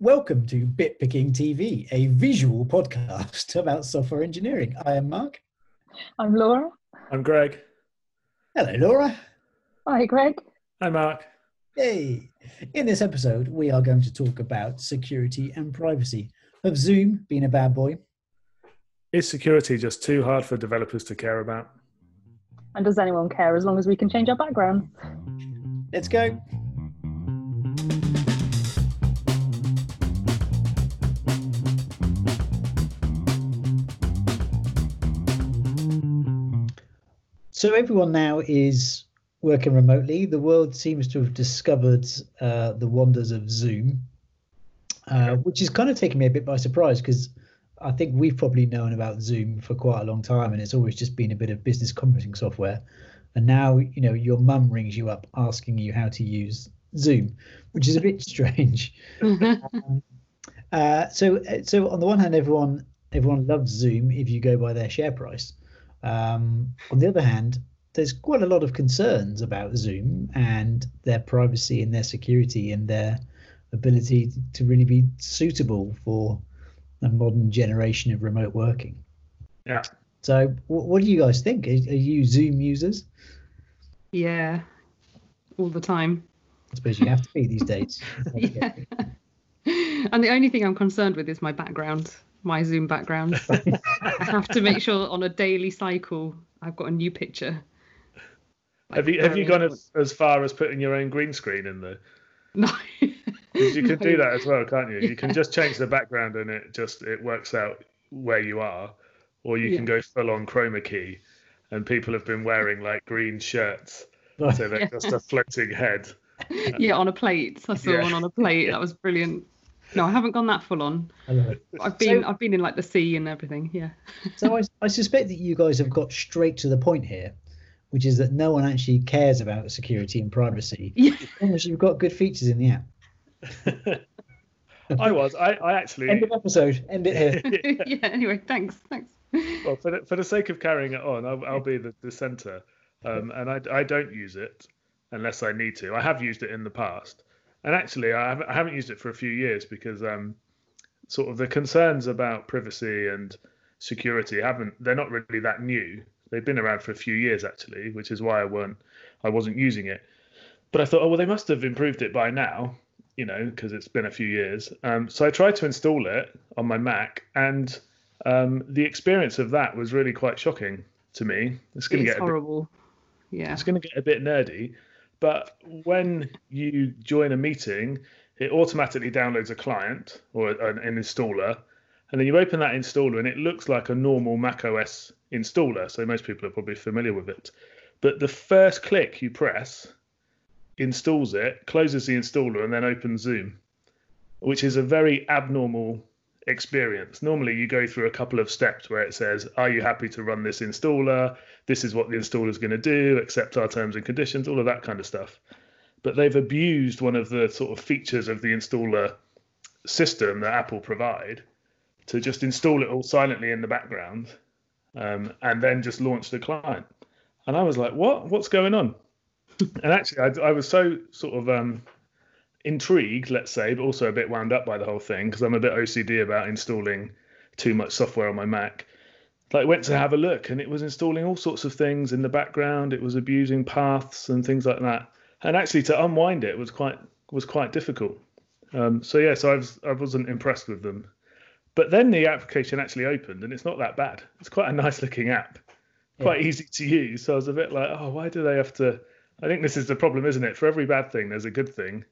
Welcome to Bitpicking TV, a visual podcast about software engineering. I am Mark. I'm Laura. I'm Greg. Hello, Laura. Hi, Greg. Hi, Mark. Hey. In this episode, we are going to talk about security and privacy. Of Zoom being a bad boy. Is security just too hard for developers to care about? And does anyone care as long as we can change our background? Let's go. So everyone now is working remotely. The world seems to have discovered uh, the wonders of Zoom, uh, which is kind of taking me a bit by surprise because I think we've probably known about Zoom for quite a long time, and it's always just been a bit of business conferencing software. And now, you know, your mum rings you up asking you how to use Zoom, which is a bit strange. um, uh, so, so on the one hand, everyone everyone loves Zoom if you go by their share price. Um, on the other hand, there's quite a lot of concerns about Zoom and their privacy and their security and their ability to really be suitable for a modern generation of remote working. Yeah. So, what, what do you guys think? Are, are you Zoom users? Yeah, all the time. I suppose you have to be these days. yeah. And the only thing I'm concerned with is my background, my Zoom background. I have to make sure on a daily cycle I've got a new picture. Like have you have you gone as, as far as putting your own green screen in there? No. you can no. do that as well, can't you? You can just change the background and it just it works out where you are, or you yeah. can go full on chroma key, and people have been wearing like green shirts, so they're yeah. just a floating head. Yeah, on a plate. I saw yeah. one on a plate. That was brilliant. No, I haven't gone that full on. I've been so, I've been in like the sea and everything. Yeah. so I, I suspect that you guys have got straight to the point here, which is that no one actually cares about security and privacy yeah. as long as you've got good features in the app. I was. I, I actually end of episode. End it here. yeah. yeah. Anyway, thanks. Thanks. Well, for the, for the sake of carrying it on, I'll, I'll be the dissenter, um, and I, I don't use it unless I need to. I have used it in the past, and actually, I haven't, I haven't used it for a few years because um, sort of the concerns about privacy and security haven't. They're not really that new. They've been around for a few years actually, which is why I weren't. I wasn't using it. But I thought, oh well, they must have improved it by now you know, because it's been a few years. Um, so I tried to install it on my Mac, and um, the experience of that was really quite shocking to me. It's going to get horrible. Bit, yeah, it's going to get a bit nerdy. But when you join a meeting, it automatically downloads a client or an, an installer, and then you open that installer, and it looks like a normal Mac OS installer. So most people are probably familiar with it. But the first click you press installs it, closes the installer, and then opens Zoom, which is a very abnormal experience. Normally, you go through a couple of steps where it says, Are you happy to run this installer? This is what the installer is going to do, accept our terms and conditions, all of that kind of stuff. But they've abused one of the sort of features of the installer system that Apple provide to just install it all silently in the background um, and then just launch the client. And I was like, What? What's going on? and actually, I, I, was so sort of um, intrigued, let's say, but also a bit wound up by the whole thing because I'm a bit OCD about installing too much software on my Mac. Like, went to have a look, and it was installing all sorts of things in the background. It was abusing paths and things like that. And actually, to unwind it was quite was quite difficult. Um, so yeah, so I was I wasn't impressed with them. But then the application actually opened, and it's not that bad. It's quite a nice looking app, quite yeah. easy to use. So I was a bit like, oh, why do they have to? I think this is the problem, isn't it? For every bad thing, there's a good thing.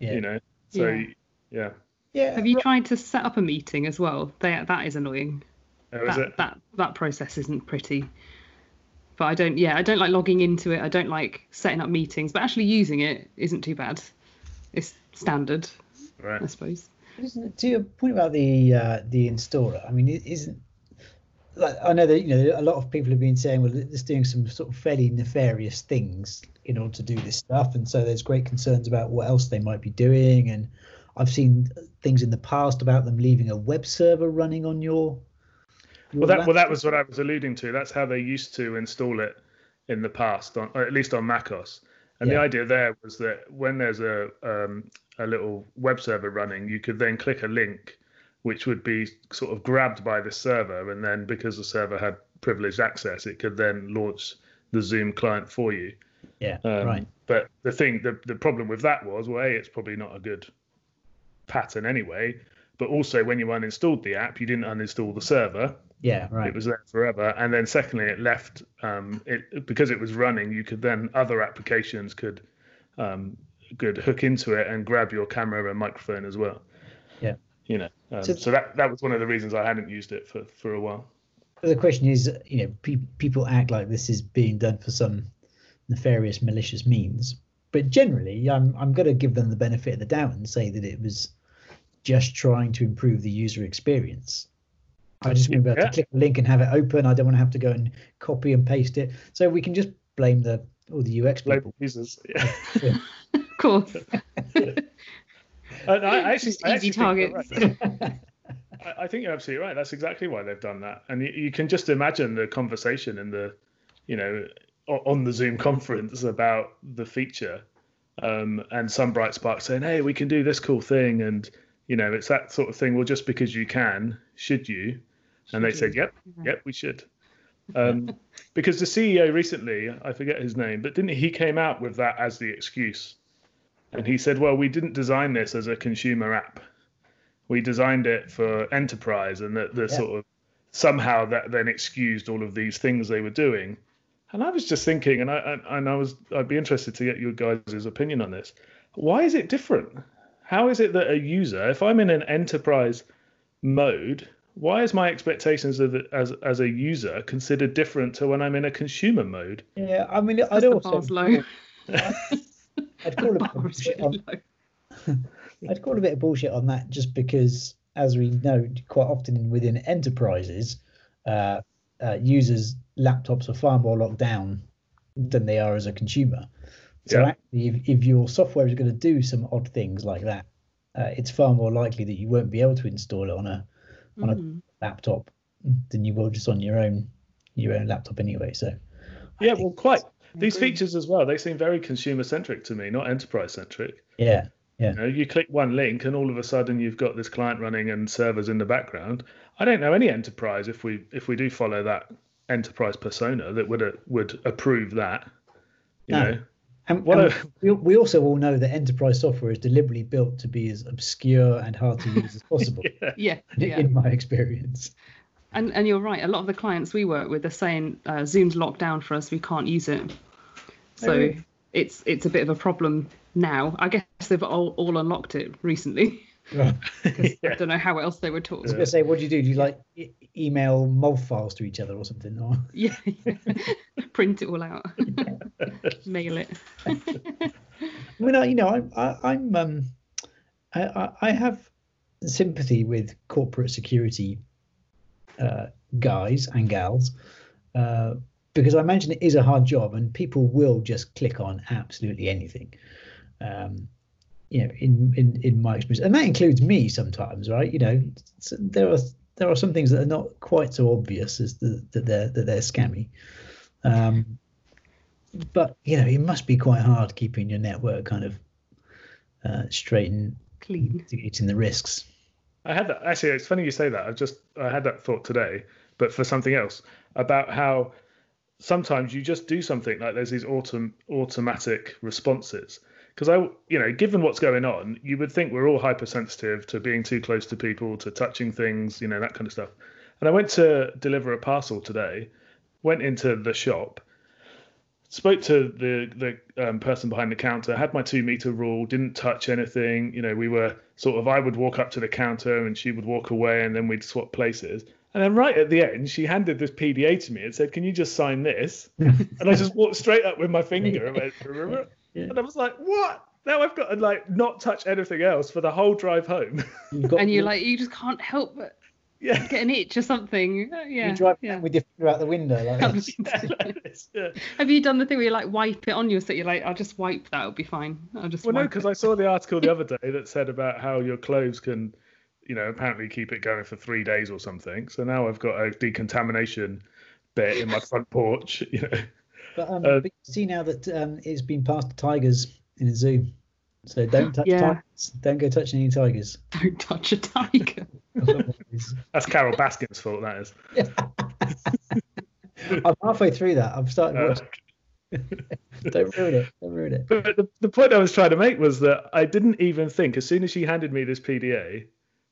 Yeah. You know. So yeah. yeah. yeah. Have you tried to set up a meeting as well? They, that is annoying. Oh, that, is it? that that process isn't pretty. But I don't. Yeah, I don't like logging into it. I don't like setting up meetings. But actually using it isn't too bad. It's standard. Right. I suppose. To your point about the uh, the installer, I mean, it isn't like I know that you know a lot of people have been saying, well, it's doing some sort of fairly nefarious things in order to do this stuff, and so there's great concerns about what else they might be doing. And I've seen things in the past about them leaving a web server running on your. your well, that well that was what I was alluding to. That's how they used to install it in the past, on, or at least on macOS. And yeah. the idea there was that when there's a um, a little web server running, you could then click a link, which would be sort of grabbed by the server, and then because the server had privileged access, it could then launch the Zoom client for you. Yeah, Um, right. But the thing, the, the problem with that was, well, a, it's probably not a good pattern anyway. But also, when you uninstalled the app, you didn't uninstall the server. Yeah, right. It was there forever. And then, secondly, it left um, it because it was running. You could then other applications could um, could hook into it and grab your camera and microphone as well. Yeah. You know, um, So- so, that that was one of the reasons I hadn't used it for for a while. The question is, you know, pe- people act like this is being done for some nefarious, malicious means. But generally, I'm I'm going to give them the benefit of the doubt and say that it was just trying to improve the user experience. I just want to be able Yeah. to click a link and have it open. I don't want to have to go and copy and paste it. So we can just blame the all the UX Local people. users. Of course. And I actually, I easy actually think you're targets. right. I, think you're absolutely right. That's exactly why they've done that. And you, you can just imagine the conversation in the, you know, on the Zoom conference about the feature, um, and some bright spark saying, "Hey, we can do this cool thing," and you know, it's that sort of thing. Well, just because you can, should you? And they said, "Yep, yep, we should." Um, because the CEO recently, I forget his name, but didn't he, he came out with that as the excuse, and he said, "Well, we didn't design this as a consumer app. We designed it for enterprise, and that the Yeah. sort of somehow that then excused all of these things they were doing." And I was just thinking, and I and, and I was I'd be interested to get your guys' opinion on this. Why is it different? How is it that a user, if I'm in an enterprise mode, why is my expectations of it as as a user considered different to when I'm in a consumer mode? Yeah, I mean, I'd Because the also bar's low. I'd call it Bar is bullshit on. I'd call a bit of bullshit on that just because, as we know, quite often within enterprises, uh, uh, users' laptops are far more locked down than they are as a consumer. So Yeah. actually, if, if your software is going to do some odd things like that, uh, it's far more likely that you won't be able to install it on a on a Mhm. laptop than you will just on your own your own laptop anyway. So Yeah, well, quite. These features as well, they seem very consumer centric to me, not enterprise centric. yeah, You know, you click one link and all of a sudden you've got this client running and servers in the background. I don't know any enterprise if we if we do follow that enterprise persona that would uh, would approve that. You No. know, and, What and we, we also all know that enterprise software is deliberately built to be as obscure and hard to use as possible. yeah, Yeah, yeah. in my experience. And and you're right. A lot of the clients we work with are saying uh, Zoom's locked down for us. We can't use it. So really? it's it's a bit of a problem now. I guess they've all, all unlocked it recently. Right. I don't know how else they would talk. I was going to say, what do you do? Do you like e- email MOV files to each other or something? Or Yeah, yeah. print it all out, mail it. I mean, I, you know, I'm, I, I'm, um, I, I, I have sympathy with corporate security uh, guys and gals uh, because I imagine it is a hard job, and people will just click on absolutely anything. Um, you know, in, in in my experience, and that includes me sometimes, right? You know, there are there are some things that are not quite so obvious as the, that they're that they're scammy. Um, but you know, it must be quite hard keeping your network kind of uh, straight and Clean. mitigating the risks. I had that actually. It's funny you say that. I just I had that thought today, but for something else about how sometimes you just do something like there's these autom- automatic responses. Because I, you know, given what's going on, you would think we're all hypersensitive to being too close to people, to touching things, you know, that kind of stuff. And I went to deliver a parcel today, went into the shop, spoke to the the um, person behind the counter, had my two meter rule, didn't touch anything. You know, we were sort of I would walk up to the counter and she would walk away, and then we'd swap places. And then right at the end, she handed this PDA to me and said, "Can you just sign this?" and I just walked straight up with my finger and went, "Remember?" Yeah. And I was like, "What?" Now I've got to like not touch anything else for the whole drive home. And you're like, you just can't help but yeah. get an itch or something. Uh, Yeah. you drive yeah. with your finger out the window. Like, Yeah, like this, yeah. Have you done the thing where you like wipe it on you so you're like, I'll just wipe that, it'll be fine. I'll just Well, no, because. I saw the article the other day that said about how your clothes can, you know, apparently keep it going for three days or something. So now I've got a decontamination bit in my front porch. You know, but, um, Uh, but you see now that um, it's been passed to tigers in a zoo. So don't touch Yeah. tigers. Don't go touching any tigers. Don't touch a tiger. That's Carole Baskin's fault. That is. I'm halfway through that. I'm starting to Uh, watch. don't ruin it. Don't ruin it. But the, the point I was trying to make was that I didn't even think, as soon as she handed me this PDA,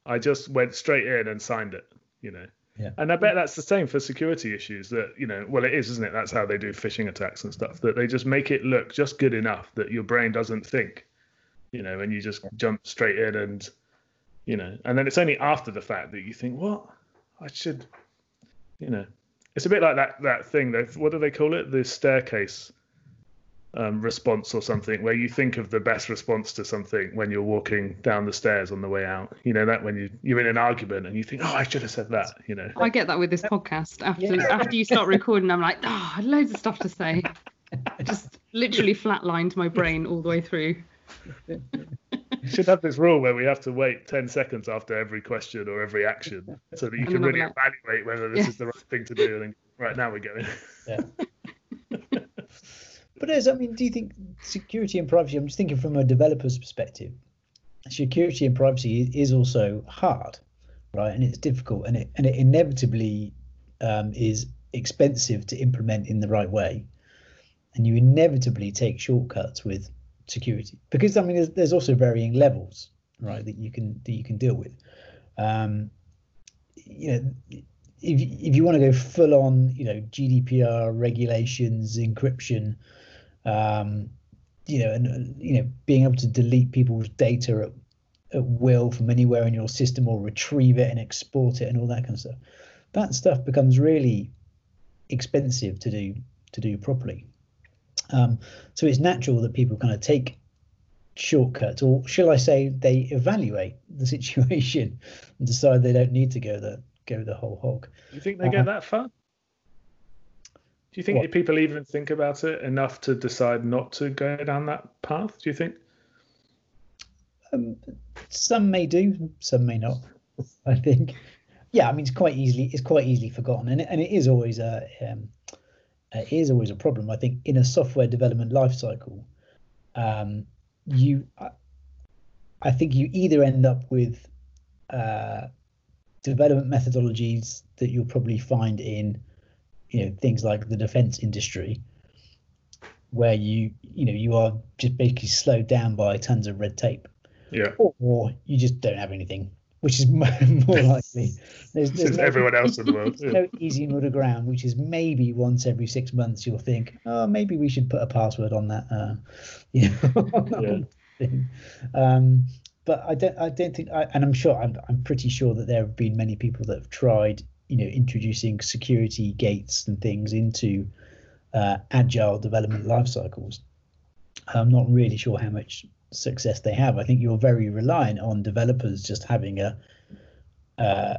I just went straight in and signed it, you know. Yeah. And I bet that's the same for security issues that, you know, well, it is, isn't it? That's how they do phishing attacks and stuff, that they just make it look just good enough that your brain doesn't think, you know, and you just jump straight in and, you know, and then it's only after the fact that you think, what? I should, you know, it's a bit like that, that thing, that, what do they call it? The staircase um, response or something where you think of the best response to something when you're walking down the stairs on the way out. You know that when you you're in an argument and you think, oh, I should have said that. You know. I get that with this podcast. After Yeah. after you start recording, I'm like, oh, I had loads of stuff to say. Just literally flatlined my brain all the way through. You should have this rule where we have to wait 10 seconds after every question or every action so that you And can really be like- evaluate whether this Yeah. is the right thing to do. And right now we're going. Yeah. but as I mean, do you think security and privacy? I'm just thinking from a developer's perspective. Security and privacy is also hard, right? And it's difficult, and it and it inevitably um, is expensive to implement in the right way. And you inevitably take shortcuts with security because I mean, there's, there's also varying levels, right? That you can that you can deal with. Um, you know, if if you want to go full on, you know, GDPR regulations, encryption, um, you know, and you know, being able to delete people's data at, at will from anywhere in your system or retrieve it and export it and all that kind of stuff. That stuff becomes really expensive to do to do properly. Um, so it's natural that people kind of take shortcuts, or shall I say, they evaluate the situation and decide they don't need to go the go the whole hog. Do you think they Uh-huh. get that far? Do you think What? people even think about it enough to decide not to go down that path? Do you think? Um, some may do, some may not. I think. Yeah, I mean, it's quite easily it's quite easily forgotten, and it, and it is always a um, it is always a problem. I think in a software development lifecycle, um, you, I, I think you either end up with uh, development methodologies that you'll probably find in, you know, things like the defense industry, where you you know you are just basically slowed down by tons of red tape Yeah. or, or you just don't have anything, which is more likely. There's, Since everyone else in the world. there's Yeah. no easy middle ground, which is maybe once every six months you'll think, oh, maybe we should put a password on that, uh, you know, Yeah. Um, but I don't, I don't think, I, and I'm sure, I'm, I'm pretty sure that there have been many people that have tried, you know, introducing security gates and things into uh, agile development life cycles. I'm not really sure how much success they have. I think you're very reliant on developers just having a, uh,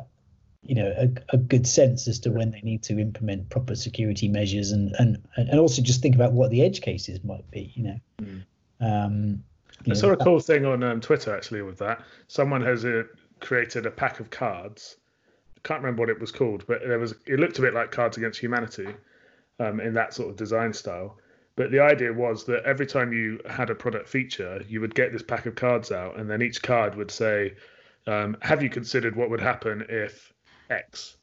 you know, a, a good sense as to when they need to implement proper security measures and and and also just think about what the edge cases might be. You know, Mm. um, you I know, saw a cool thing on um, Twitter actually with that. Someone has uh, created a pack of cards. I can't remember what it was called, but there was it looked a bit like Cards Against Humanity um, in that sort of design style. But the idea was that every time you had a product feature, you would get this pack of cards out, and then each card would say, um, "Have you considered what would happen if X?"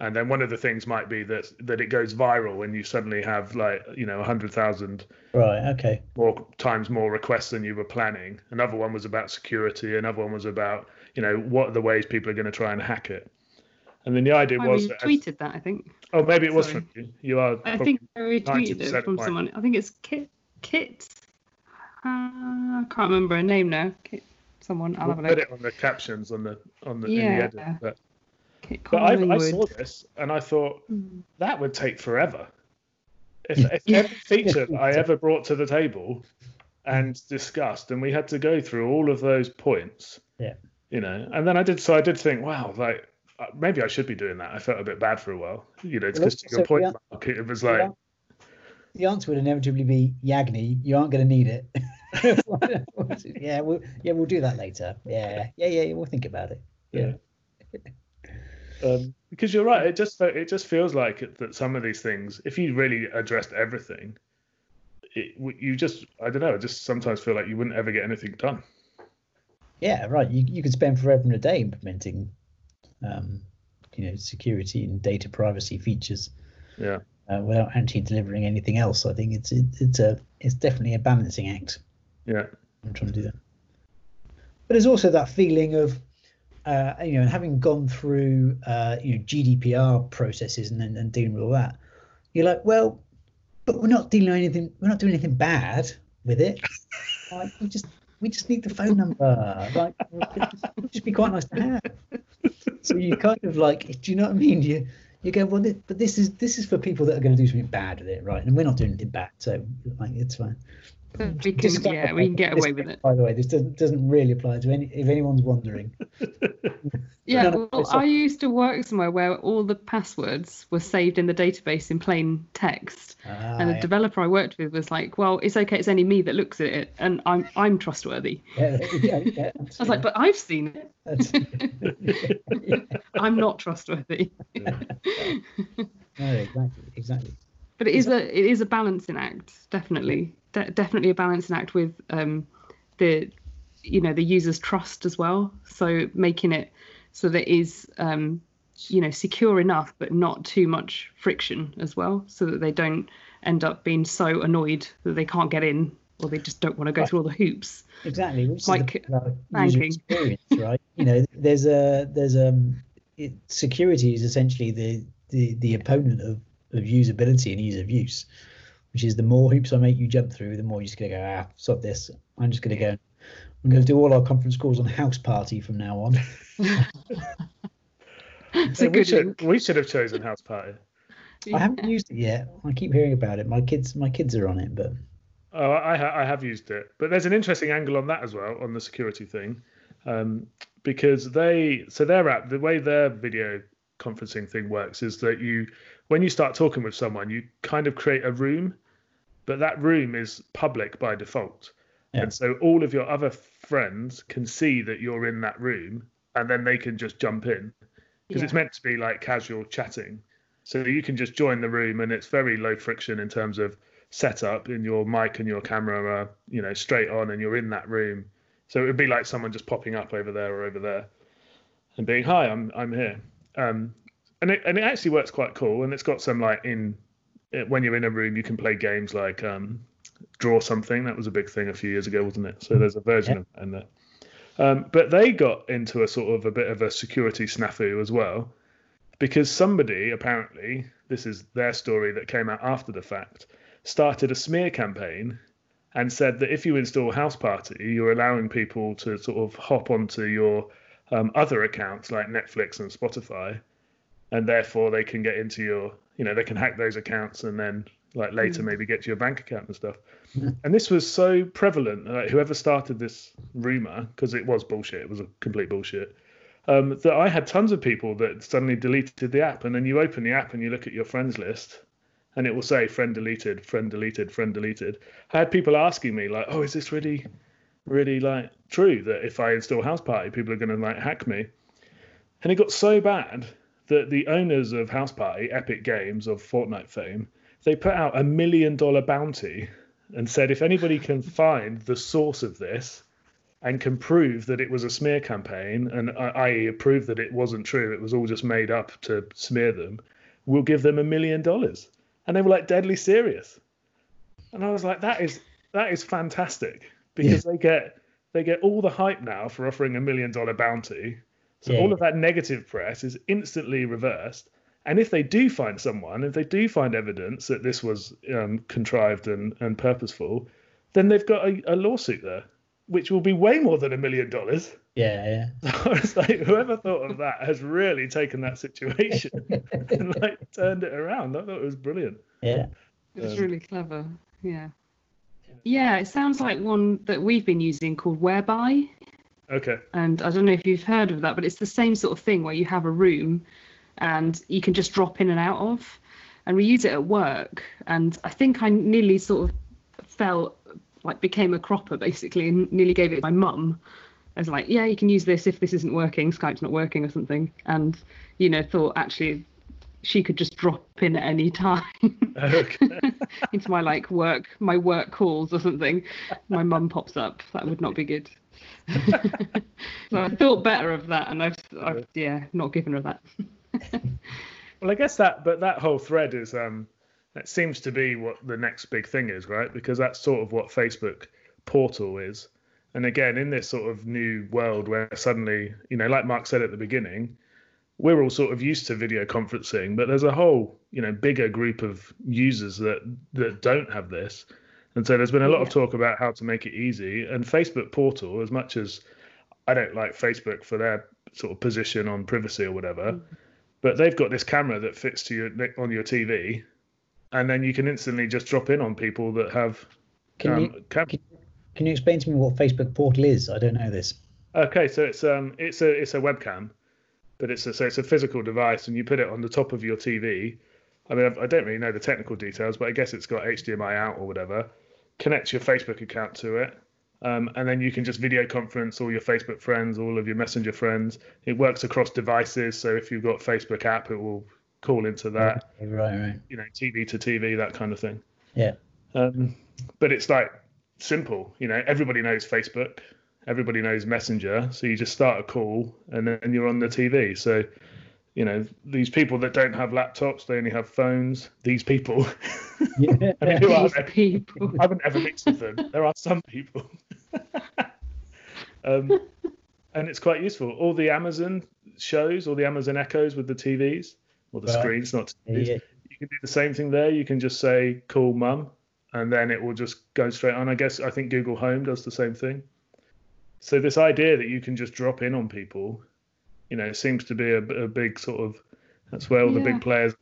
And then one of the things might be that that it goes viral when you suddenly have like you know a hundred thousand right. Okay. more times more requests than you were planning. Another one was about security. Another one was about you know what are the ways people are going to try and hack it. And then the idea I was, that as- that, I think. Oh maybe it was Sorry. from you. You are. I think I retweeted it from someone. I think it's Kit. Kit. Uh, I can't remember her name now. Kit. Someone. I'll we'll have a put it on the captions on the on the in Yeah. the edit. But, Kit but I, I saw this and I thought Mm. that would take forever. If, Yeah. if every feature that I ever brought to the table and discussed, and we had to go through all of those points. Yeah. You know, and then I did. So I did think, wow, like maybe I should be doing that. I felt a bit bad for a while. You know, Well, because to your point, yeah. Mark, it was Yeah. like, The answer would inevitably be Yagni. You aren't going to need it. yeah, we'll yeah we'll do that later. Yeah, yeah, yeah. yeah we'll think about it. Yeah. um, because you're right. It just it just feels like it, that some of these things, if you really addressed everything, it, you just I don't know. I just sometimes feel like you wouldn't ever get anything done. Yeah, right. You you could spend forever and a day implementing, um, you know, security and data privacy features. Yeah. Uh, without actually delivering anything else, I think it's it, it's a it's definitely a balancing act. Yeah. I'm trying to do that. But there's also that feeling of, uh, you know, and having gone through, uh, you know, GDPR processes and, then and dealing with all that, you're like, well, but we're not dealing with anything. We're not doing anything bad with it. like, we just we just need the phone number. Ah, like, it'd just be quite nice to have. So you kind of like, do you know what I mean? You you go, well, but this is this is for people that are going to do something bad with it, right? And we're not doing anything bad, so like it's fine. We can, yeah, we can get away with it. By the way, this doesn't doesn't really apply to any. If anyone's wondering. yeah, well, I used to work somewhere where all the passwords were saved in the database in plain text, Ah, and the yeah. developer I worked with was like, "Well, it's okay. It's only me that looks at it, and I'm I'm trustworthy." Yeah, yeah, yeah, I was like, "But I've seen it. I'm not trustworthy." no, exactly, exactly. But it is a it is a balancing act definitely De- definitely a balancing act with um the you know the user's trust as well so making it so that it is um you know secure enough but not too much friction as well so that they don't end up being so annoyed that they can't get in or they just don't want to go through all the hoops Exactly. Which Like is the, user banking. experience, right? you know, there's a there's um it, security is essentially the the the opponent of of usability and ease of use, which is the more hoops I make you jump through, the more you're just gonna go ah stop this. I'm just gonna go. I'm going to do all our conference calls on Houseparty from now on. it's Yeah, a we should link. we should have chosen Houseparty. I haven't used it yet. I keep hearing about it. My kids, my kids are on it, but Oh, I, ha- I have used it, but there's an interesting angle on that as well on the security thing, um, because they so their app the way their video conferencing thing works is that you when you start talking with someone you kind of create a room, but that room is public by default, Yeah. and so all of your other friends can see that you're in that room, and then they can just jump in because it's meant to be like casual chatting. So you can just join the room, and it's very low friction in terms of setup. And your mic and your camera are, you know, straight on, and you're in that room. So it would be like someone just popping up over there or over there, and being, "Hi, I'm I'm here." Um, and it and it actually works quite cool. And it's got some like in when you're in a room, you can play games like um, draw something. That was a big thing a few years ago, wasn't it? So there's a version Yeah. of that in there. Um, but they got into a sort of a bit of a security snafu as well, because somebody apparently, this is their story that came out after the fact, started a smear campaign and said that if you install Houseparty, you're allowing people to sort of hop onto your um, other accounts like Netflix and Spotify, and therefore they can get into your, you know, they can hack those accounts and then like later maybe get to your bank account and stuff. And this was so prevalent. Like whoever started this rumor, because it was bullshit, it was a complete bullshit. Um, that I had tons of people that suddenly deleted the app, and then you open the app and you look at your friends list, and it will say friend deleted, friend deleted, friend deleted. I had people asking me like, "Oh, is this really, really like true that if I install Houseparty, people are going to like hack me?" And it got so bad that the owners of Houseparty, Epic Games of Fortnite fame, they put out a million dollar bounty and said if anybody can find the source of this and can prove that it was a smear campaign and i- i.e. prove that it wasn't true, it was all just made up to smear them, we'll give them a million dollars. And they were like deadly serious. And I was like, that is that is fantastic because they get they get all the hype now for offering a million dollar bounty. So Yeah. all of that negative press is instantly reversed. And if they do find someone, if they do find evidence that this was um, contrived and, and purposeful, then they've got a, a lawsuit there, which will be way more than a million dollars. yeah, I was like, whoever thought of that has really taken that situation and like turned it around. I thought it was brilliant. yeah. It was Um, really clever. Yeah. Yeah, it sounds like one that we've been using called Whereby. Okay. And I don't know if you've heard of that, but it's the same sort of thing where you have a room and you can just drop in and out of. And we use it at work. And I think I nearly sort of felt like became a cropper basically and nearly gave it to my mum. I was like, yeah, you can use this if this isn't working, Skype's not working or something. And, you know, thought actually she could just drop in at any time Okay. into my like work my work calls or something. My mum pops up. That would not be good. so I thought better of that, and I've, I've yeah not given her that. Well, I guess that, but that whole thread is, um, that seems to be what the next big thing is, right? Because that's sort of what Facebook portal is. And again, in this sort of new world where suddenly, you know, like Mark said at the beginning, we're all sort of used to video conferencing, but there's a whole, you know, bigger group of users that that don't have this. And so there's been a lot of talk about how to make it easy. And Facebook portal, as much as I don't like Facebook for their sort of position on privacy or whatever, but they've got this camera that fits to your on your TV, and then you can instantly just drop in on people that have. Can um, you cam- can, can you explain to me what Facebook Portal is? I don't know this. Okay, so it's um it's a it's a webcam, but it's a so it's a physical device, and you put it on the top of your TV. I mean, I don't really know the technical details, but I guess it's got HDMI out or whatever. Connect your Facebook account to it, um, and then you can just video conference all your Facebook friends, all of your Messenger friends. It works across devices, so if you've got Facebook app, it will call into that. Right, right. You know, TV to TV, that kind of thing. Yeah. Um, but it's like simple. You know, everybody knows Facebook, everybody knows Messenger. So you just start a call and then you're on the TV. So, you know, these people that don't have laptops, they only have phones. These people, Yeah. I mean, who are they? people i haven't ever mixed with them. There are some people. um, and it's quite useful. All the Amazon shows, all the Amazon Echoes with the TVs or the screens, not TVs yeah. you can do the same thing there. You can just say "call mum," and then it will just go straight on. I guess I think Google Home does the same thing. So this idea that you can just drop in on people, you know, it seems to be a, a big sort of. That's where all the big players.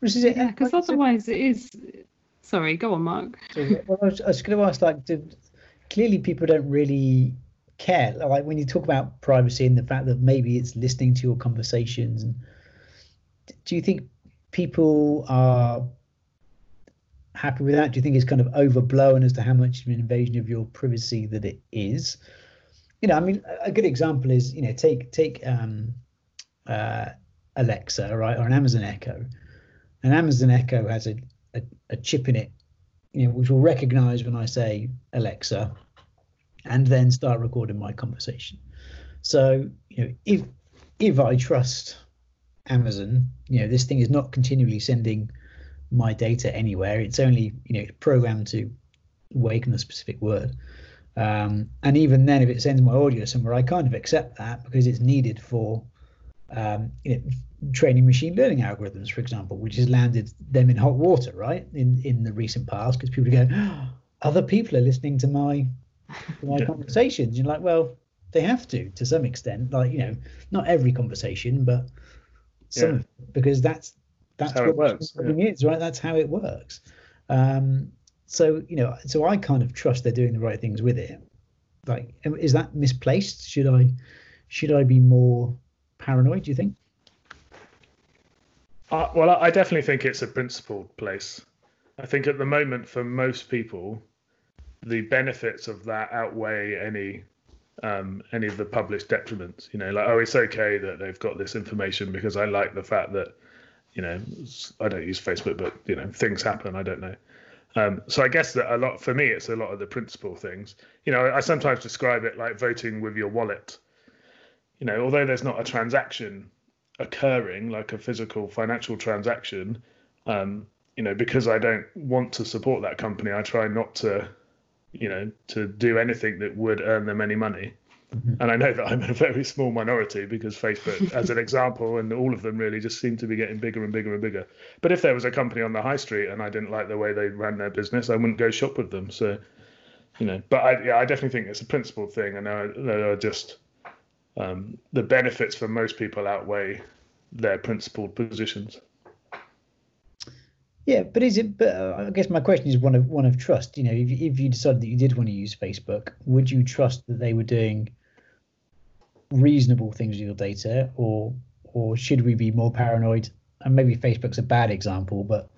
Which is it? Yeah, because otherwise it is. Sorry, go on, Mark. Well, I was, I was going to ask, like, do, clearly people don't really care. Like when you talk about privacy and the fact that maybe it's listening to your conversations, and do you think people are happy with that? Do you think it's kind of overblown as to how much of an invasion of your privacy that it is? You know, I mean, a- good example is, you know, take take um, uh, Alexa, right, or an Amazon Echo. An Amazon Echo has a, a, a chip in it you know, which will recognize when I say Alexa, and then start recording my conversation. So, you know, if if I trust Amazon, you know, this thing is not continually sending my data anywhere. It's only, you know, programmed to awaken a specific word. Um, and even then, if it sends my audio somewhere, I kind of accept that because it's needed for um, you know, training machine learning algorithms, for example, which has landed them in hot water, right? In in the recent past, because people go, oh, other people are listening to my to my Yeah. conversations. You're like, well, they have to to some extent. Like you know, not every conversation, but some, Yeah. because that's that's how what it works, learning is, right? That's how it works. Um, so you know, so I kind of trust they're doing the right things with it. Like, is that misplaced? Should I should I be more paranoid? Do you think? Uh, well, I definitely think it's a principled place. I think at the moment, for most people, the benefits of that outweigh any um, any of the published detriments. You know, like oh, it's okay that they've got this information because I like the fact that you know I don't use Facebook, but you know things happen. I don't know. Um, so I guess that a lot for me, it's a lot of the principal things. You know, I sometimes describe it like voting with your wallet. You know, although there's not a transaction occurring like a physical financial transaction um you know because i don't want to support that company i try not to you know to do anything that would earn them any money and i know that i'm in a very small minority because facebook as an example and all of them really just seem to be getting bigger and bigger and bigger but if there was a company on the high street and i didn't like the way they ran their business i wouldn't go shop with them so you know but i yeah i definitely think it's a principled thing and there are just um, the benefits for most people outweigh their principled positions. Yeah, but is it? But uh, I guess my question is one of one of trust. You know, if if you decided that you did want to use Facebook, would you trust that they were doing reasonable things with your data, or or should we be more paranoid? And maybe Facebook's a bad example, but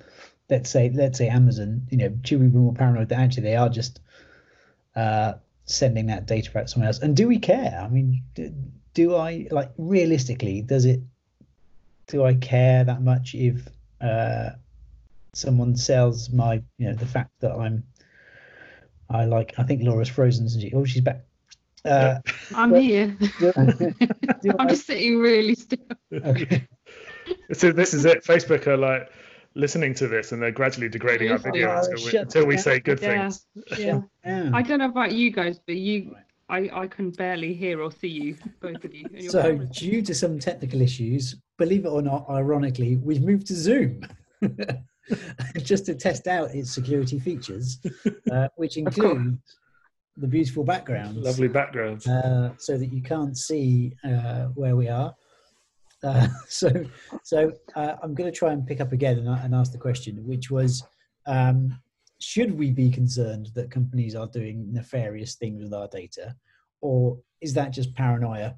let's say let's say Amazon. You know, should we be more paranoid that actually they are just uh, sending that data out to someone else? And do we care? I mean, do, do I like realistically? Does it do I care that much if uh, someone sells my, you know, the fact that I'm, I like, I think Laura's frozen. isn't she? Oh, she's back. Uh, I'm Well- here. do, do I'm I- just sitting really still. okay. So this is it. Facebook are like listening to this and they're gradually degrading our Listen. video Oh, until we, until we say good Yeah. things. Yeah. Yeah. I don't know about you guys, but you, I, I can barely hear or see you, both of you. So, cameras- due to some technical issues, believe it or not, ironically, we've moved to Zoom just to test out its security features, uh, which include the beautiful backgrounds, Lovely backgrounds. uh, so that you can't see uh, where we are. Uh, so, so uh, I'm going to try and pick up again and, and ask the question, which was, um, should we be concerned that companies are doing nefarious things with our data, or is that just paranoia,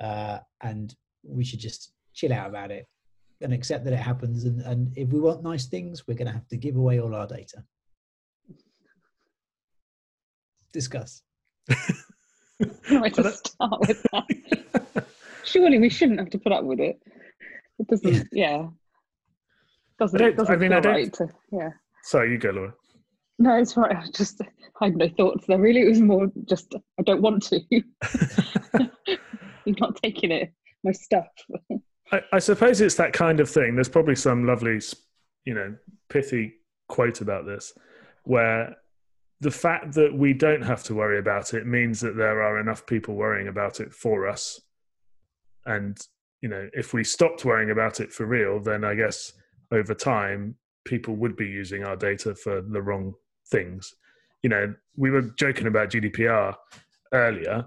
uh, and we should just chill out about it and accept that it happens? And, and if we want nice things, we're going to have to give away all our data. Discuss. Where to start with that? Surely we shouldn't have to put up with it. It doesn't. Yeah. Doesn't. I don't- doesn't I mean, I don't- right to. Yeah. Sorry, you go, Laura. No, it's right. I just I had no thoughts there. Really, it was more just I don't want to. You're not taking it. My stuff. I, I suppose it's that kind of thing. There's probably some lovely, you know, pithy quote about this, where the fact that we don't have to worry about it means that there are enough people worrying about it for us. And, you know, if we stopped worrying about it for real, then I guess over time, people would be using our data for the wrong things. You know, we were joking about GDPR earlier,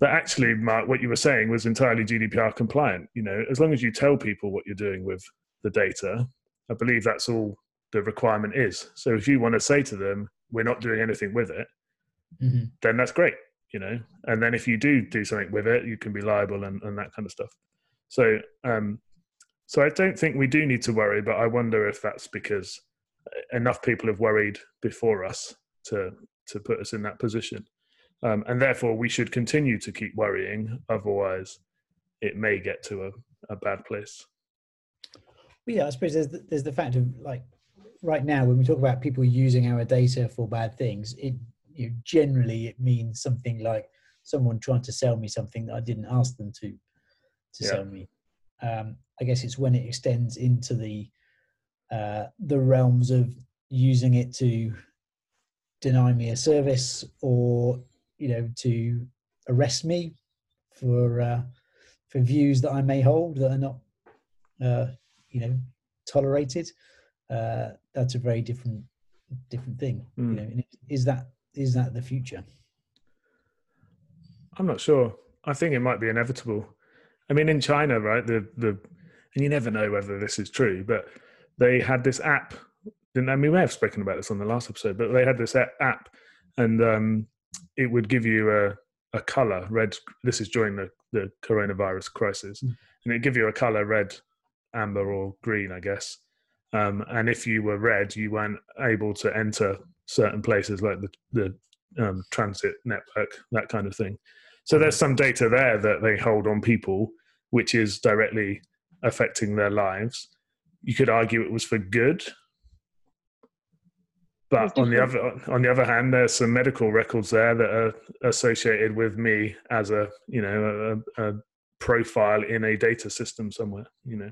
but actually, Mark, what you were saying was entirely GDPR compliant. You know, as long as you tell people what you're doing with the data, I believe that's all the requirement is. So if you want to say to them, we're not doing anything with it, Mhm. then that's great, you know. And then if you do do something with it, you can be liable and, and that kind of stuff. So, um, so I don't think we do need to worry, but I wonder if that's because enough people have worried before us to to put us in that position, um, and therefore we should continue to keep worrying. Otherwise, it may get to a, a bad place. Well, yeah, I suppose there's the, there's the fact of like right now when we talk about people using our data for bad things, it you know, generally it means something like someone trying to sell me something that I didn't ask them to to Yeah. sell me. Um, I guess it's when it extends into the uh, the realms of using it to deny me a service or you know to arrest me for uh, for views that I may hold that are not uh, you know tolerated uh, that's a very different different thing Mm. you know and is that is that the future I'm not sure. I think it might be inevitable. I mean, in China, right? The the and you never know whether this is true, but they had this app. And I mean, we may have spoken about this on the last episode, but they had this app, and um, it would give you a a color red. This is during the the coronavirus crisis, Mm. and it give you a color red, amber, or green, I guess. Um, and if you were red, you weren't able to enter certain places like the the um, transit network, that kind of thing. So there's some data there that they hold on people, which is directly affecting their lives. You could argue it was for good, but on the other on the other hand, there's some medical records there that are associated with me as a you know a, a profile in a data system somewhere. You know,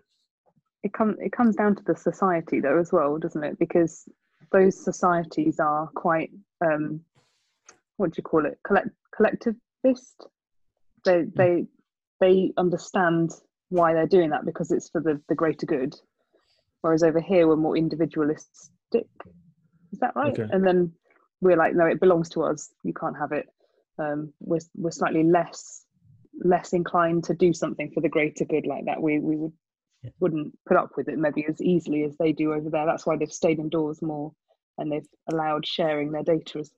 it comes it comes down to the society though as well doesn't it? Because those societies are quite um what do you call it? Collect collectivist? They they they understand why they're doing that because it's for the the greater good. Whereas over here we're more individualistic. Is that right? Okay. and then we're like no it belongs to us. You can't have it. Um we're we're slightly less less inclined to do something for the greater good like that. We we would Yeah. wouldn't put up with it maybe as easily as they do over there. That's why they've stayed indoors more and they've allowed sharing their data as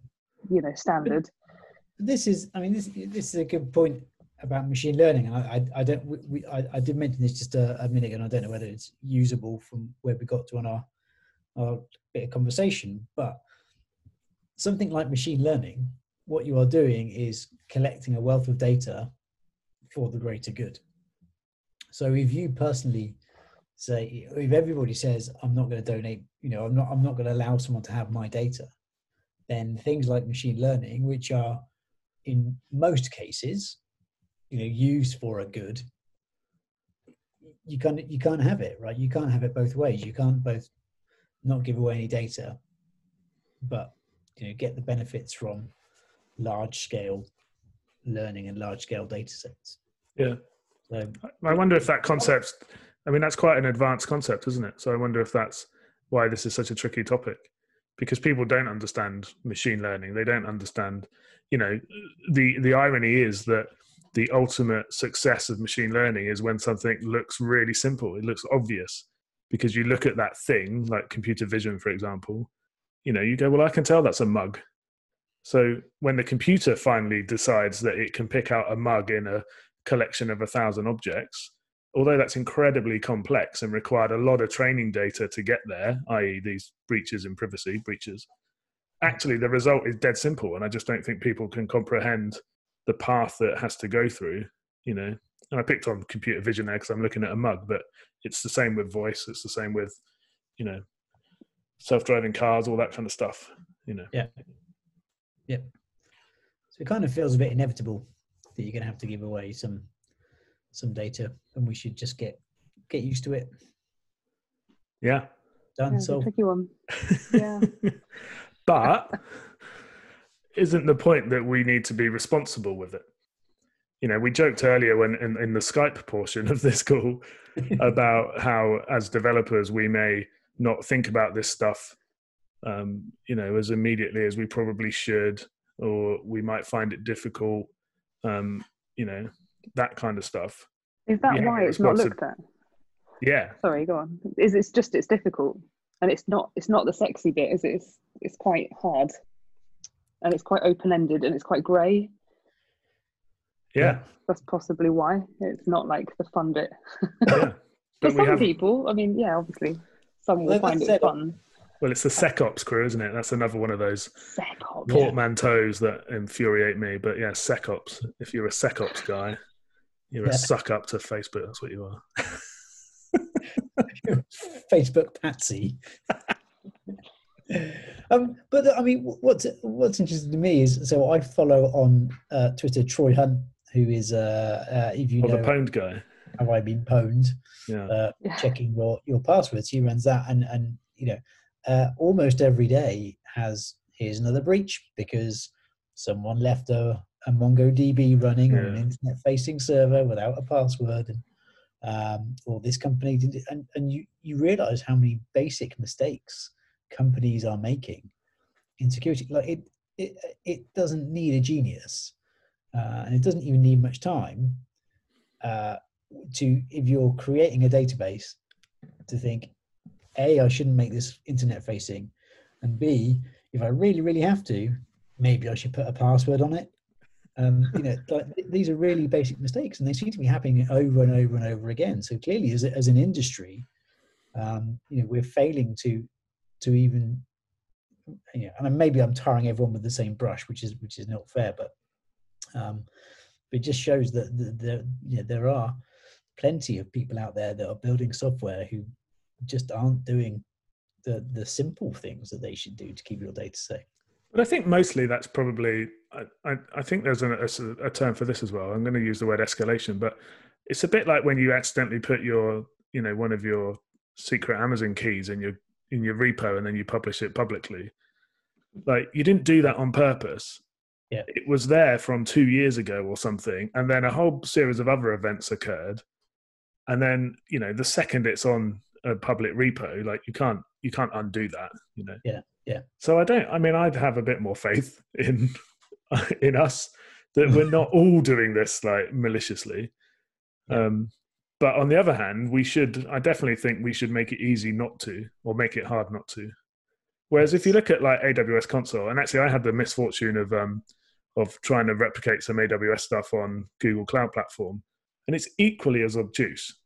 you know standard. this is i mean this this is a good point about machine learning and i i, I don't we, I, I did mention this just a, a minute ago and i don't know whether it's usable from where we got to on our our bit of conversation but something like machine learning what you are doing is collecting a wealth of data for the greater good so if you personally say if everybody says I'm not going to donate, you know, I'm not I'm not going to allow someone to have my data, then things like machine learning, which are in most cases, you know, used for a good, you can't you can't have it, right? You can't have it both ways. You can't both not give away any data, but you know, get the benefits from large scale learning and large scale data sets. Yeah. So I wonder if that concept, I mean, that's quite an advanced concept, isn't it? So I wonder if that's why this is such a tricky topic because people don't understand machine learning. They don't understand, you know, the, the irony is that the ultimate success of machine learning is when something looks really simple, it looks obvious because you look at that thing, like computer vision, for example, you know, you go, well, I can tell that's a mug. So when the computer finally decides that it can pick out a mug in a collection of a thousand objects, although that's incredibly complex and required a lot of training data to get there, i.e., these breaches in privacy breaches, actually the result is dead simple. And I just don't think people can comprehend the path that has to go through, you know. And I picked on computer vision there because I'm looking at a mug, but it's the same with voice. It's the same with, you know, self-driving cars, all that kind of stuff, you know. Yeah. Yep. So it kind of feels a bit inevitable that you're going to have to give away some some data, and we should just get get used to it. Yeah. Done. Yeah, it's a so tricky one. Yeah. but isn't the point that we need to be responsible with it? You know, we joked earlier when in, in the Skype portion of this call about how, as developers, we may not think about this stuff, um, you know, as immediately as we probably should, or we might find it difficult, um, you know, that kind of stuff. Is that Yeah, why it's it's not lots of- looked at? Yeah, Sorry, go on. Is it's just it's difficult, and it's not it's not the sexy bit, is it? It's it's quite hard, and it's quite open ended, and it's quite grey. yeah, That's possibly why it's not like the fun bit. yeah. For But some have, people, I mean, yeah, obviously, some will Like I find it said, fun. Well, it's the SecOps crew, isn't it? That's another one of those SecOps. Yeah. portmanteaus that infuriate me. But yeah, SecOps. If you're a SecOps guy, you're Yeah. a suck up to Facebook. That's what you are. Facebook patsy. um, but I mean, what's what's interesting to me is so I follow on uh, Twitter Troy Hunt, who is uh, uh if you Or the know pwned guy. Have I Been Pwned, Yeah. uh, Yeah. checking your your passwords. He runs that, and and you know, uh, almost every day has here's another breach because someone left a, a MongoDB running on an internet facing server without a password, and um, or this company did, and and you you realize how many basic mistakes companies are making in security. Like it it it doesn't need a genius, uh, and it doesn't even need much time. Uh, to if you're creating a database to think a i shouldn't make this internet facing and b if i really really have to maybe i should put a password on it. Um you know like, th- these are really basic mistakes and they seem to be happening over and over and over again. So clearly as, as an industry um you know we're failing to to even you know and maybe i'm tarring everyone with the same brush which is which is not fair but um but it just shows that the, the, you know, there are plenty of people out there that are building software who just aren't doing the the simple things that they should do to keep your data safe. But I think mostly that's probably. I, I, I think there's an, a, a term for this as well. I'm going to use the word escalation, but it's a bit like when you accidentally put your, you know, one of your secret Amazon keys in your in your repo and then you publish it publicly. Like you didn't do that on purpose. Yeah. It was there from two years ago or something, and then a whole series of other events occurred, and then you know the second it's on a public repo, like you can't you can't undo that. You know. Yeah, yeah. So I don't. I mean, I'd have a bit more faith in in us that we're not all doing this like maliciously. Yeah. Um, but on the other hand, we should. I definitely think we should make it easy not to, or make it hard not to. Whereas if you look at like AWS console, and actually I had the misfortune of um, of trying to replicate some AWS stuff on Google Cloud Platform, and it's equally as obtuse.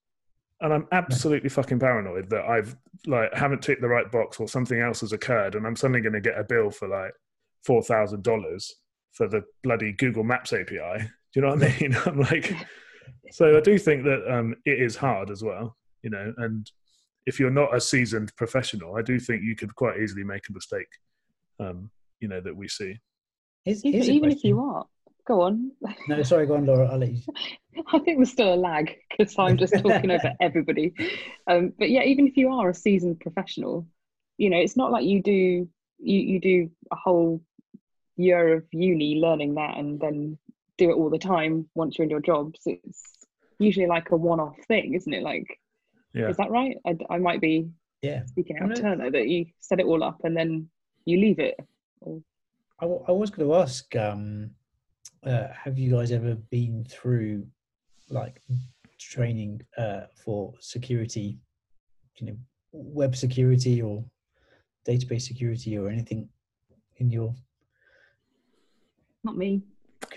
And I'm absolutely fucking paranoid that I've like haven't ticked the right box or something else has occurred, and I'm suddenly going to get a bill for like four thousand dollars for the bloody Google Maps API. Do you know what I mean? I'm like, so I do think that um, it is hard as well, you know, and if you're not a seasoned professional, I do think you could quite easily make a mistake. Um, you know that we see. Here's- even, here's a even if you are, go on. No, sorry, go on, Laura. I'll let you. I think there's still a lag because I'm just talking over everybody. Um, but yeah, even if you are a seasoned professional, you know, it's not like you do you you do a whole year of uni learning that and then do it all the time once you're in your jobs. It's usually like a one-off thing, isn't it? Like, Yeah. is that right? I, I might be Yeah. speaking out of turn though, that you set it all up and then you leave it. Or, I, w- I was going to ask, um, uh, have you guys ever been through like training uh, for security, you know, web security or database security or anything in your not me.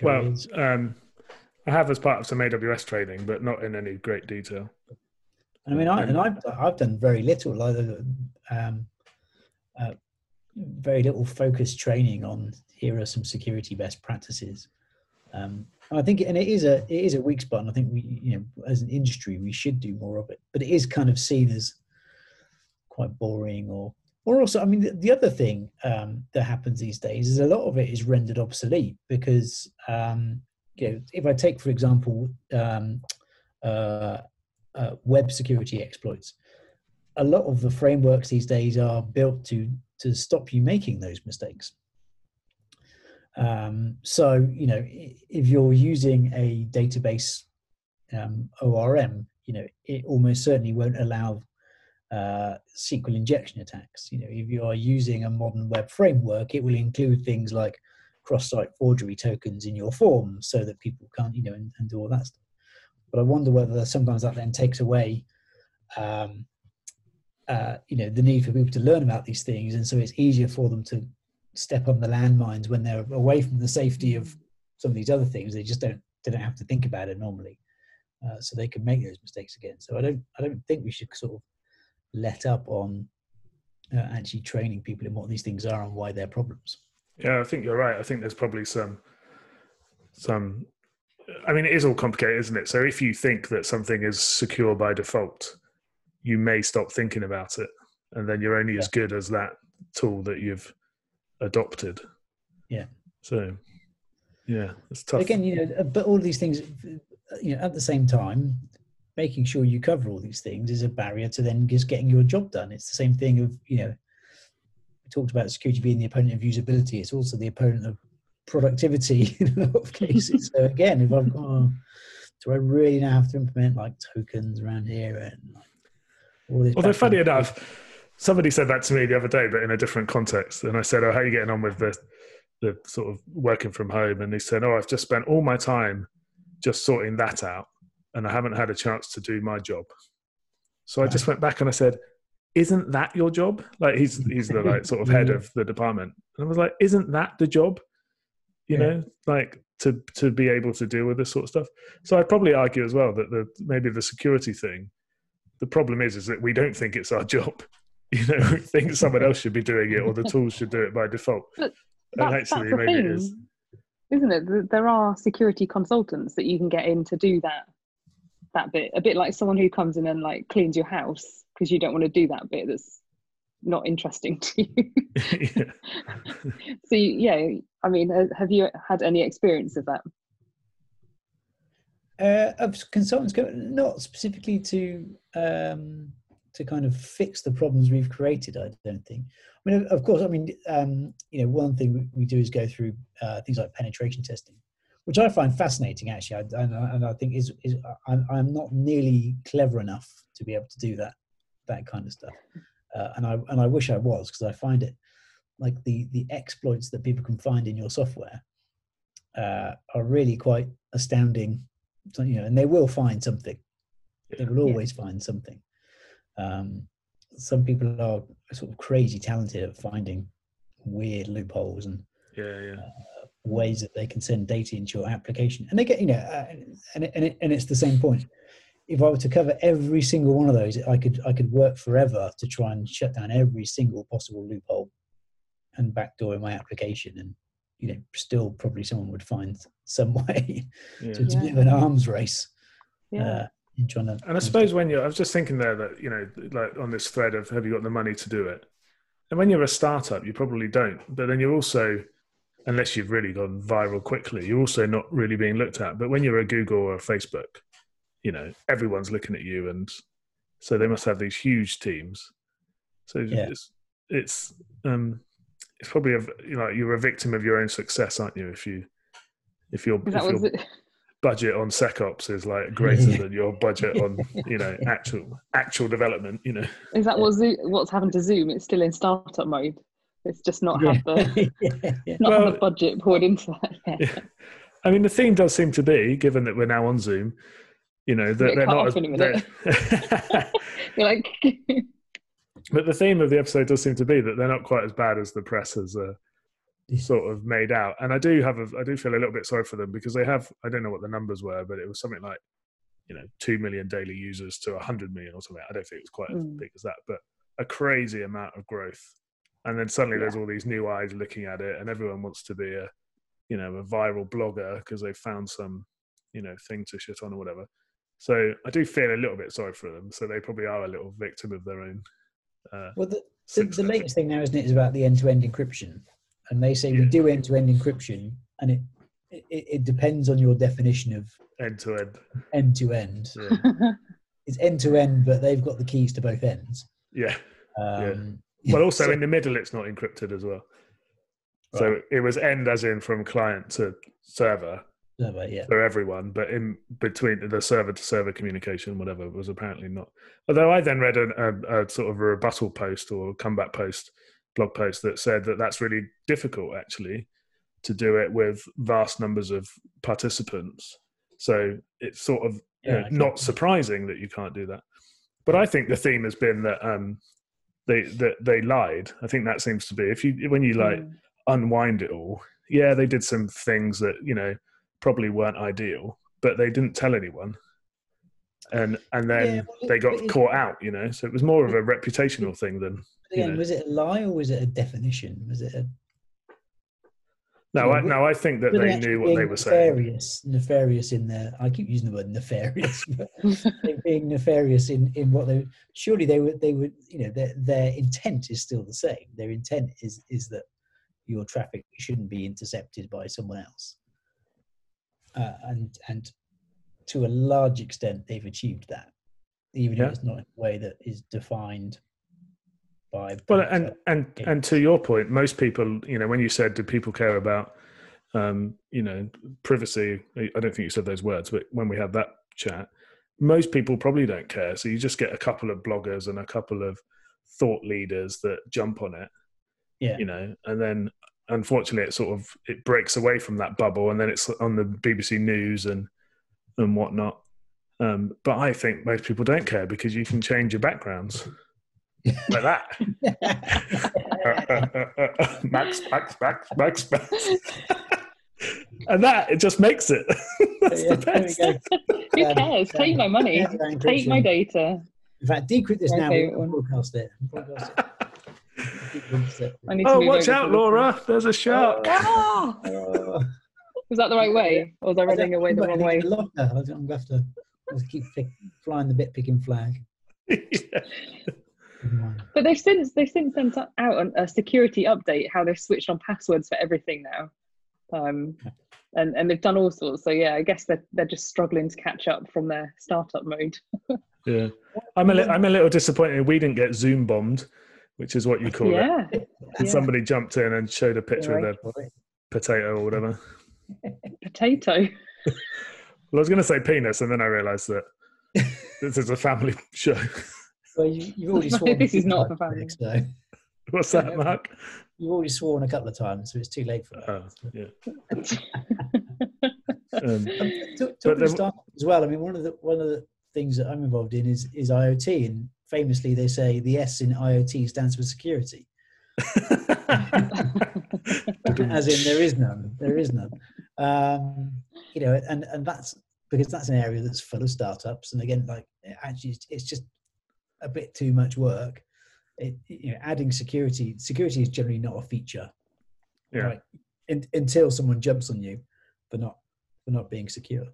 Well, um, I have as part of some AWS training, but not in any great detail. I mean, I, and I've I've done very little, like um, uh, very little focused training on here are some security best practices. Um, I think, and it is a it is a weak spot. And I think we, you know, as an industry, we should do more of it. But it is kind of seen as quite boring, or or also, I mean, the, the other thing um, that happens these days is a lot of it is rendered obsolete because, um, you know, if I take for example. Um, uh, uh, web security exploits. A lot of the frameworks these days are built to to stop you making those mistakes. Um, so you know, if you're using a database um, ORM, you know, it almost certainly won't allow uh, SQL injection attacks. You know, if you are using a modern web framework, it will include things like cross-site forgery tokens in your form, so that people can't, you know, and, and do all that stuff but I wonder whether sometimes that then takes away, um, uh, you know, the need for people to learn about these things, and so it's easier for them to step on the landmines when they're away from the safety of some of these other things. They just don't they don't have to think about it normally, uh, so they can make those mistakes again. So I don't I don't think we should sort of let up on uh, actually training people in what these things are and why they're problems. Yeah, I think you're right. I think there's probably some some I mean it is all complicated, isn't it? So if you think that something is secure by default, you may stop thinking about it. And then you're only as good as that tool that you've adopted. Yeah. So yeah, it's tough. again, you know, but all these things, you know, at the same time, making sure you cover all these things is a barrier to then just getting your job done. It's the same thing of, you know, we talked about security being the opponent of usability. It's also the opponent of productivity in a lot of cases. so again, if I've got, oh, do I really now have to implement like tokens around here and like all this? Although funny enough, somebody said that to me the other day, but in a different context. And I said, "Oh, how are you getting on with the the sort of working from home?" And he said, "Oh, I've just spent all my time just sorting that out, and I haven't had a chance to do my job." So I just went back and I said, "Isn't that your job?" Like he's he's the like sort of head of the department, and I was like, "Isn't that the job?" You Yeah. know, like to to be able to deal with this sort of stuff. So I'd probably argue as well that the maybe the security thing the problem is is that we don't think it's our job you know we think someone else should be doing it or the tools should do it by default But and That's, actually that's the maybe thing, it is isn't it? Th- There are security consultants that you can get in to do that that bit. A bit like someone who comes in and like cleans your house because you don't want to do that bit that's not interesting to you. yeah. so yeah, I mean, have you had any experience of that? uh, of consultants not specifically to um, to kind of fix the problems we've created. I don't think. I mean, of- course, I mean, um, you know, one thing we, we do is go through uh, things like penetration testing, which I find fascinating. Actually, I, and, I- and I think is is I'm, I'm not nearly clever enough to be able to do that that kind of stuff, uh, and I and I wish I was because I find it like the the exploits that people can find in your software uh, are really quite astounding so, you know, and they will find something. They will always find something. Um, some people are sort of crazy talented at finding weird loopholes and yeah yeah ways that they can send data into your application, and they get you know, uh, and and it, and it's the same point. If I were to cover every single one of those, I could I could work forever to try and shut down every single possible loophole and backdoor in my application, and you know, still probably someone would find some way. yeah So it's a bit Yeah. of an arms race. Yeah. Uh, in trying. And I suppose when you're, I was just thinking there that, you know, like on this thread of have you got the money to do it? And when you're a startup, you probably don't. But then you're also, unless you've really gone viral quickly, you're also not really being looked at. But when you're a Google or a Facebook, you know, everyone's looking at you. And so they must have these huge teams. So Yeah. it's, it's, um, it's probably a, you know, you're a victim of your own success, aren't you? If you, if you're, if was your it? Budget on SecOps is like greater than your budget on, you know, actual, actual development, you know. Is that what Zoom, what's happened to Zoom? It's still in startup mode. It's just not Yeah. had the yeah, yeah. not Well- had the budget poured into that yet. Yeah. I mean, the theme does seem to be, given that we're now on Zoom, you know, that Get they're not as. in a minute. they're- You're like, but the theme of the episode does seem to be that they're not quite as bad as the press has uh, sort of made out. And I do have, a, I do feel a little bit sorry for them because they have, I don't know what the numbers were, but it was something like, you know, two million daily users to a hundred million or something. I don't think it was quite as Mm. big as that, but a crazy amount of growth. And then suddenly Yeah. there's all these new eyes looking at it, and everyone wants to be a, you know, a viral blogger because they found some, you know, thing to shit on or whatever. So I do feel a little bit sorry for them. So they probably are a little victim of their own. Uh, Well, the, the, the latest thing now, isn't it, is about the end-to-end encryption, and they say we do end-to-end encryption, and it, it it depends on your definition of end to end. end-to-end. Yeah. It's end-to-end, but they've got the keys to both ends. yeah. Um, Well, also so- in the middle, it's not encrypted as well. So Right. it was end as in from client to server no, but yeah, for everyone, but in between the server to server communication, whatever, was apparently not. Although I then read a, a, a sort of a rebuttal post or comeback post, blog post that said that that's really difficult actually to do it with vast numbers of participants. So it's sort of you know, not surprising that you can't do that. But I think the theme has been that um, they that they lied. I think that seems to be if you when you like Mm. unwind it all. Yeah, they did some things that you know probably weren't ideal, but they didn't tell anyone, and and then Yeah, well, they got it- caught out. You know, so it was more of a reputational thing than. Again, you know. was it a lie or was it a definition? Was it a No, Yeah, I, no, I think that they knew what they being were saying. Nefarious, nefarious in their. I keep using the word nefarious. But being nefarious in in what they surely they would they would you know their their intent is still the same. Their intent is is that your traffic shouldn't be intercepted by someone else, uh, and and to a large extent they've achieved that, even Yeah. if it's not in a way that is defined by. Well, and and and to your point, most people, you know, when you said, "Do people care about, um, you know, privacy?" I don't think you said those words, but when we had that chat, most people probably don't care. So you just get a couple of bloggers and a couple of thought leaders that jump on it, yeah, you know, and then unfortunately, it sort of it breaks away from that bubble, and then it's on the BBC News and and whatnot. Um, but I think most people don't care because you can change your backgrounds like that. Max, Max, Max, Max, Max. and that, it just makes it. That's Yeah, the best. Who Um, cares? Take my money. Take my data. In fact, decrypt this My now. favourite We'll broadcast it. Broadcast it. I need to Oh, watch out, Laura. There's a shark. Ah! Oh, Was that the right way? Or was I running away the wrong way? Locker. I'm going to have to keep pick, flying the bit picking flag. Yeah. Never mind. But they've since they've since sent out a security update how they've switched on passwords for everything now, um, and and they've done all sorts. So yeah, I guess they're they're just struggling to catch up from their startup mode. yeah. I'm a, li- I'm a little disappointed we didn't get Zoom bombed, which is what you call it. yeah, And yeah. somebody jumped in and showed a picture Right. of their potato or whatever. Potato. Well, I was going to say penis, and then I realised that this is a family show. Well, you, you've already sworn. This is not few for family. Greg, So What's that, Mark? you've already sworn a couple of times, so it's too late for that. Oh, yeah. Um, Um, But Talking there- of startups as well, I mean, one of the one of the things that I'm involved in is is IoT, and famously they say the S in IoT stands for security, as in there is none, there is none. Um, you know, and and that's because that's an area that's full of startups, and again, like actually, it's, just a bit too much work. It, you know, adding security, security is generally not a feature, yeah. right? Un until someone jumps on you for not for not being secure.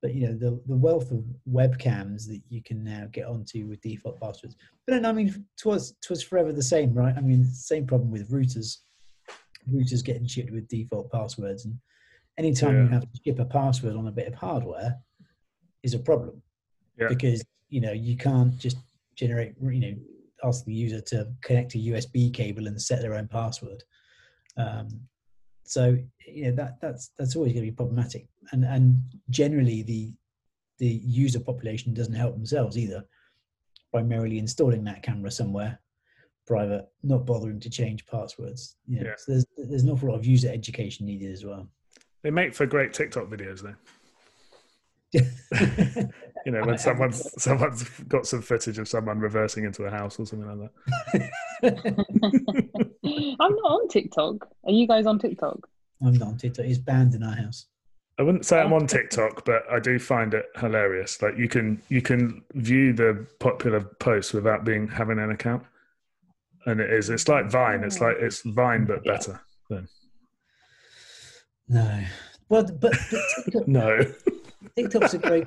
but you know the the wealth of webcams that you can now get onto with default passwords. But then I mean, twas twas forever the same, right? I mean, same problem with routers. Routers getting shipped with default passwords, and anytime you have to ship a password on a bit of hardware, is a problem Yeah. because you know you can't just generate you know ask the user to connect a USB cable and set their own password. Um, so you know that that's that's always going to be problematic, and and generally the the user population doesn't help themselves either by merely installing that camera somewhere private, not bothering to change passwords. You know, Yeah. so there's there's an awful lot of user education needed as well. They make for great TikTok videos, though. You know, I- I- when someone's someone's got some footage of someone reversing into a house or something like that. I'm not on TikTok. Are you guys on TikTok? I'm not on TikTok. It's banned in our house. I wouldn't say I'm on TikTok, but I do find it hilarious. Like you can you can view the popular posts without being having an account, and it is it's like Vine. It's like it's Vine but better. Yeah. Better. No, well, but, but TikTok, No, TikTok's a great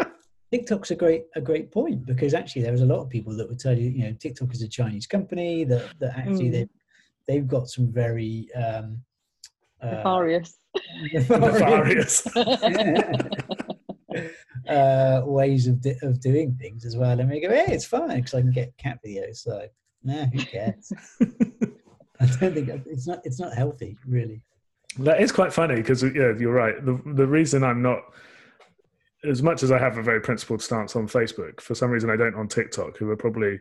TikTok's a great a great point because actually there was a lot of people that would tell you you know TikTok is a Chinese company that that actually Mm. they they've got some very um, uh, Nefarious. nefarious. uh, ways of di- of doing things as well. And we go, hey, it's fine because I can get cat videos. So, nah, who cares? I don't think it's not it's not healthy, really. That is quite funny because yeah, you're right. The the reason I'm not as much as I have a very principled stance on Facebook, for some reason I don't on TikTok, who are probably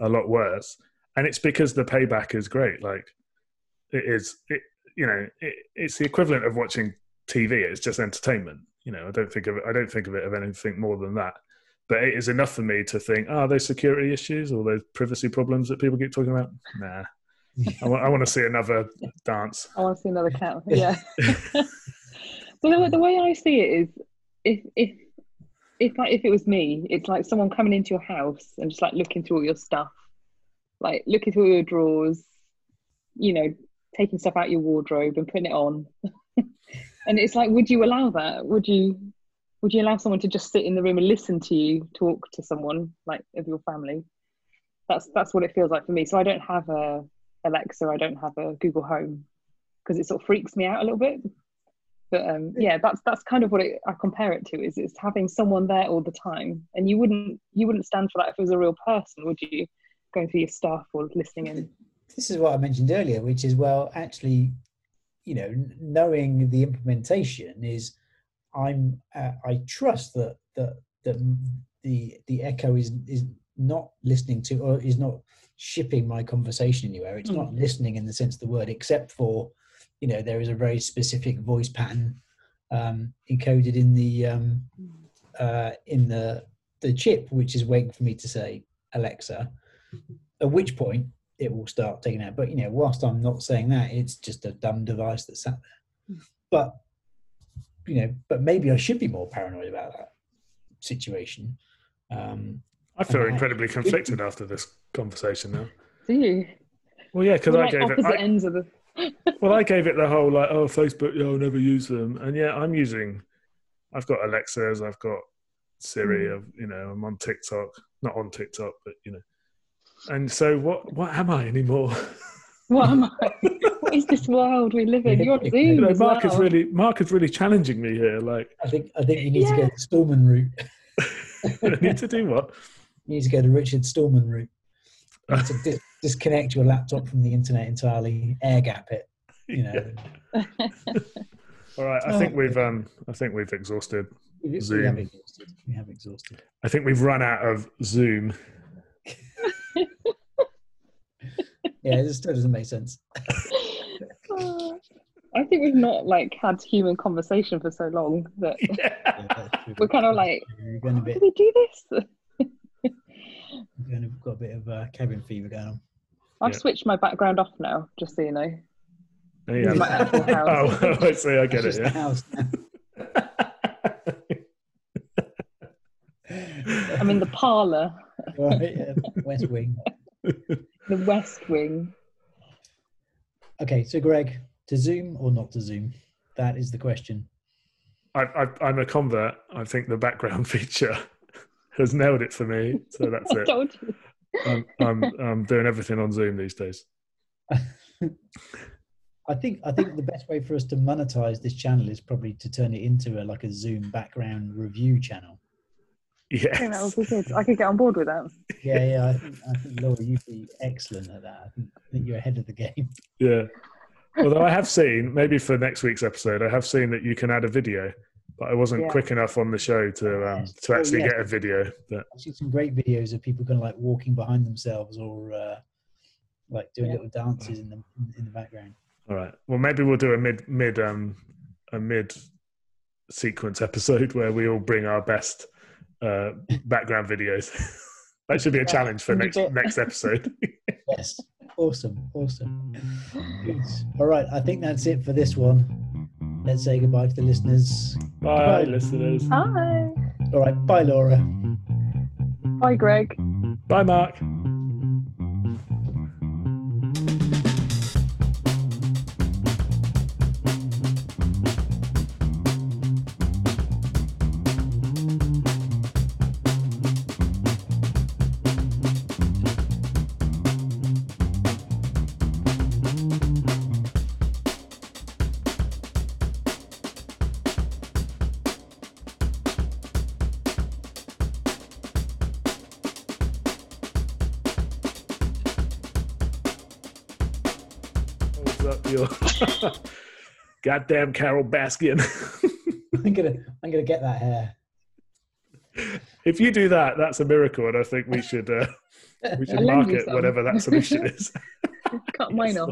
a lot worse. And it's because the payback is great. Like it is, it you know, it, it's the equivalent of watching TV. It's just entertainment. You know, I don't think of it. I don't think of it of anything more than that. But it is enough for me to think, oh, those security issues or those privacy problems that people keep talking about. Nah, I want, I want to see another dance. I want to see another cat. Yeah. well, the, the way I see it is, if if if like if it was me, it's like someone coming into your house and just like looking through all your stuff, like looking through all your drawers, you know, taking stuff out your wardrobe and putting it on. and it's like, would you allow that? Would you? Would you allow someone to just sit in the room and listen to you talk to someone like of your family? That's that's what it feels like for me. So I don't have a Alexa, I don't have a Google Home because it sort of freaks me out a little bit. But um, yeah, that's that's kind of what it, I compare it to. Is it's having someone there all the time, and you wouldn't you wouldn't stand for that if it was a real person, would you? Going through your stuff or listening in. This is what I mentioned earlier, which is well, actually, you know, knowing the implementation is, I'm uh, I trust that that that the the Echo is is not listening to or is not shipping my conversation anywhere. It's not listening in the sense of the word, except for, you know, there is a very specific voice pattern um, encoded in the um, uh, in the the chip, which is waiting for me to say Alexa. At which point it will start taking out. But you know, whilst I'm not saying that, it's just a dumb device that's sat there. But you know, but maybe I should be more paranoid about that situation. Um, I feel Right. incredibly conflicted after this conversation now. Do you? Well, yeah, because We're I like gave it. I, ends of the. well, I gave it the whole like, oh, Facebook, yeah, I'll never use them, and yeah, I'm using. I've got Alexas, I've got Siri, Mm. I've, you know, I'm on TikTok, not on TikTok, but you know, and so what? What am I anymore? What am I? what is this world we live in? You're Zoom you know, Mark well. is really Mark is really challenging me here. Like, I think I think you need to go Yeah. the Stallman route. I need to do what? You need to go the Richard Stallman route. You need to dis- disconnect your laptop from the internet entirely, air gap it. You know, All right, I Oh, think we've um, I think we've exhausted. we, we have exhausted. We have exhausted. I think we've run out of Zoom. Yeah, it still doesn't make sense. I think we've not like had human conversation for so long that Yeah. Yeah, that's true. we're kind of like, We're going a how do we do this? We're going to, got a bit of uh, cabin fever going on. I've Yeah. switched my background off now, just so you know. Oh, yeah. My house. Oh, I see. I get It's it. just the house now. I'm in the parlour, Right, yeah, West Wing. the west wing. Okay, so Greg, to Zoom or not to Zoom? That is the question. I, I, I'm a convert. I think the background feature has nailed it for me. So that's it. told you. I'm, I'm, I'm doing everything on Zoom these days. I think I think the best way for us to monetize this channel is probably to turn it into a like a Zoom background review channel. I that would be good. I could get on board with that. Yeah, yeah. I think I think Laura, you'd be excellent at that. I think, I think you're ahead of the game. Yeah. Although I have seen, maybe for next week's episode, I have seen that you can add a video, but I wasn't Yeah. quick enough on the show to um, to Oh, actually get a video. But I've seen some great videos of people kind of like walking behind themselves or uh, like doing Yeah. little dances in the in the background. all right, well, maybe we'll do a mid mid um a mid sequence episode where we all bring our best uh, background videos. that should be a challenge for next next episode. Yes, awesome, awesome. All right, I think that's it for this one. Let's say goodbye to the listeners. Bye, Bye. listeners. Hi. All right, bye, Laura. Bye, Greg. Bye, Mark. Goddamn Carole Baskin. I'm gonna I'm gonna get that hair. if you do that, that's a miracle, and I think we should uh, we should I'll market whatever that solution is. Cut mine off.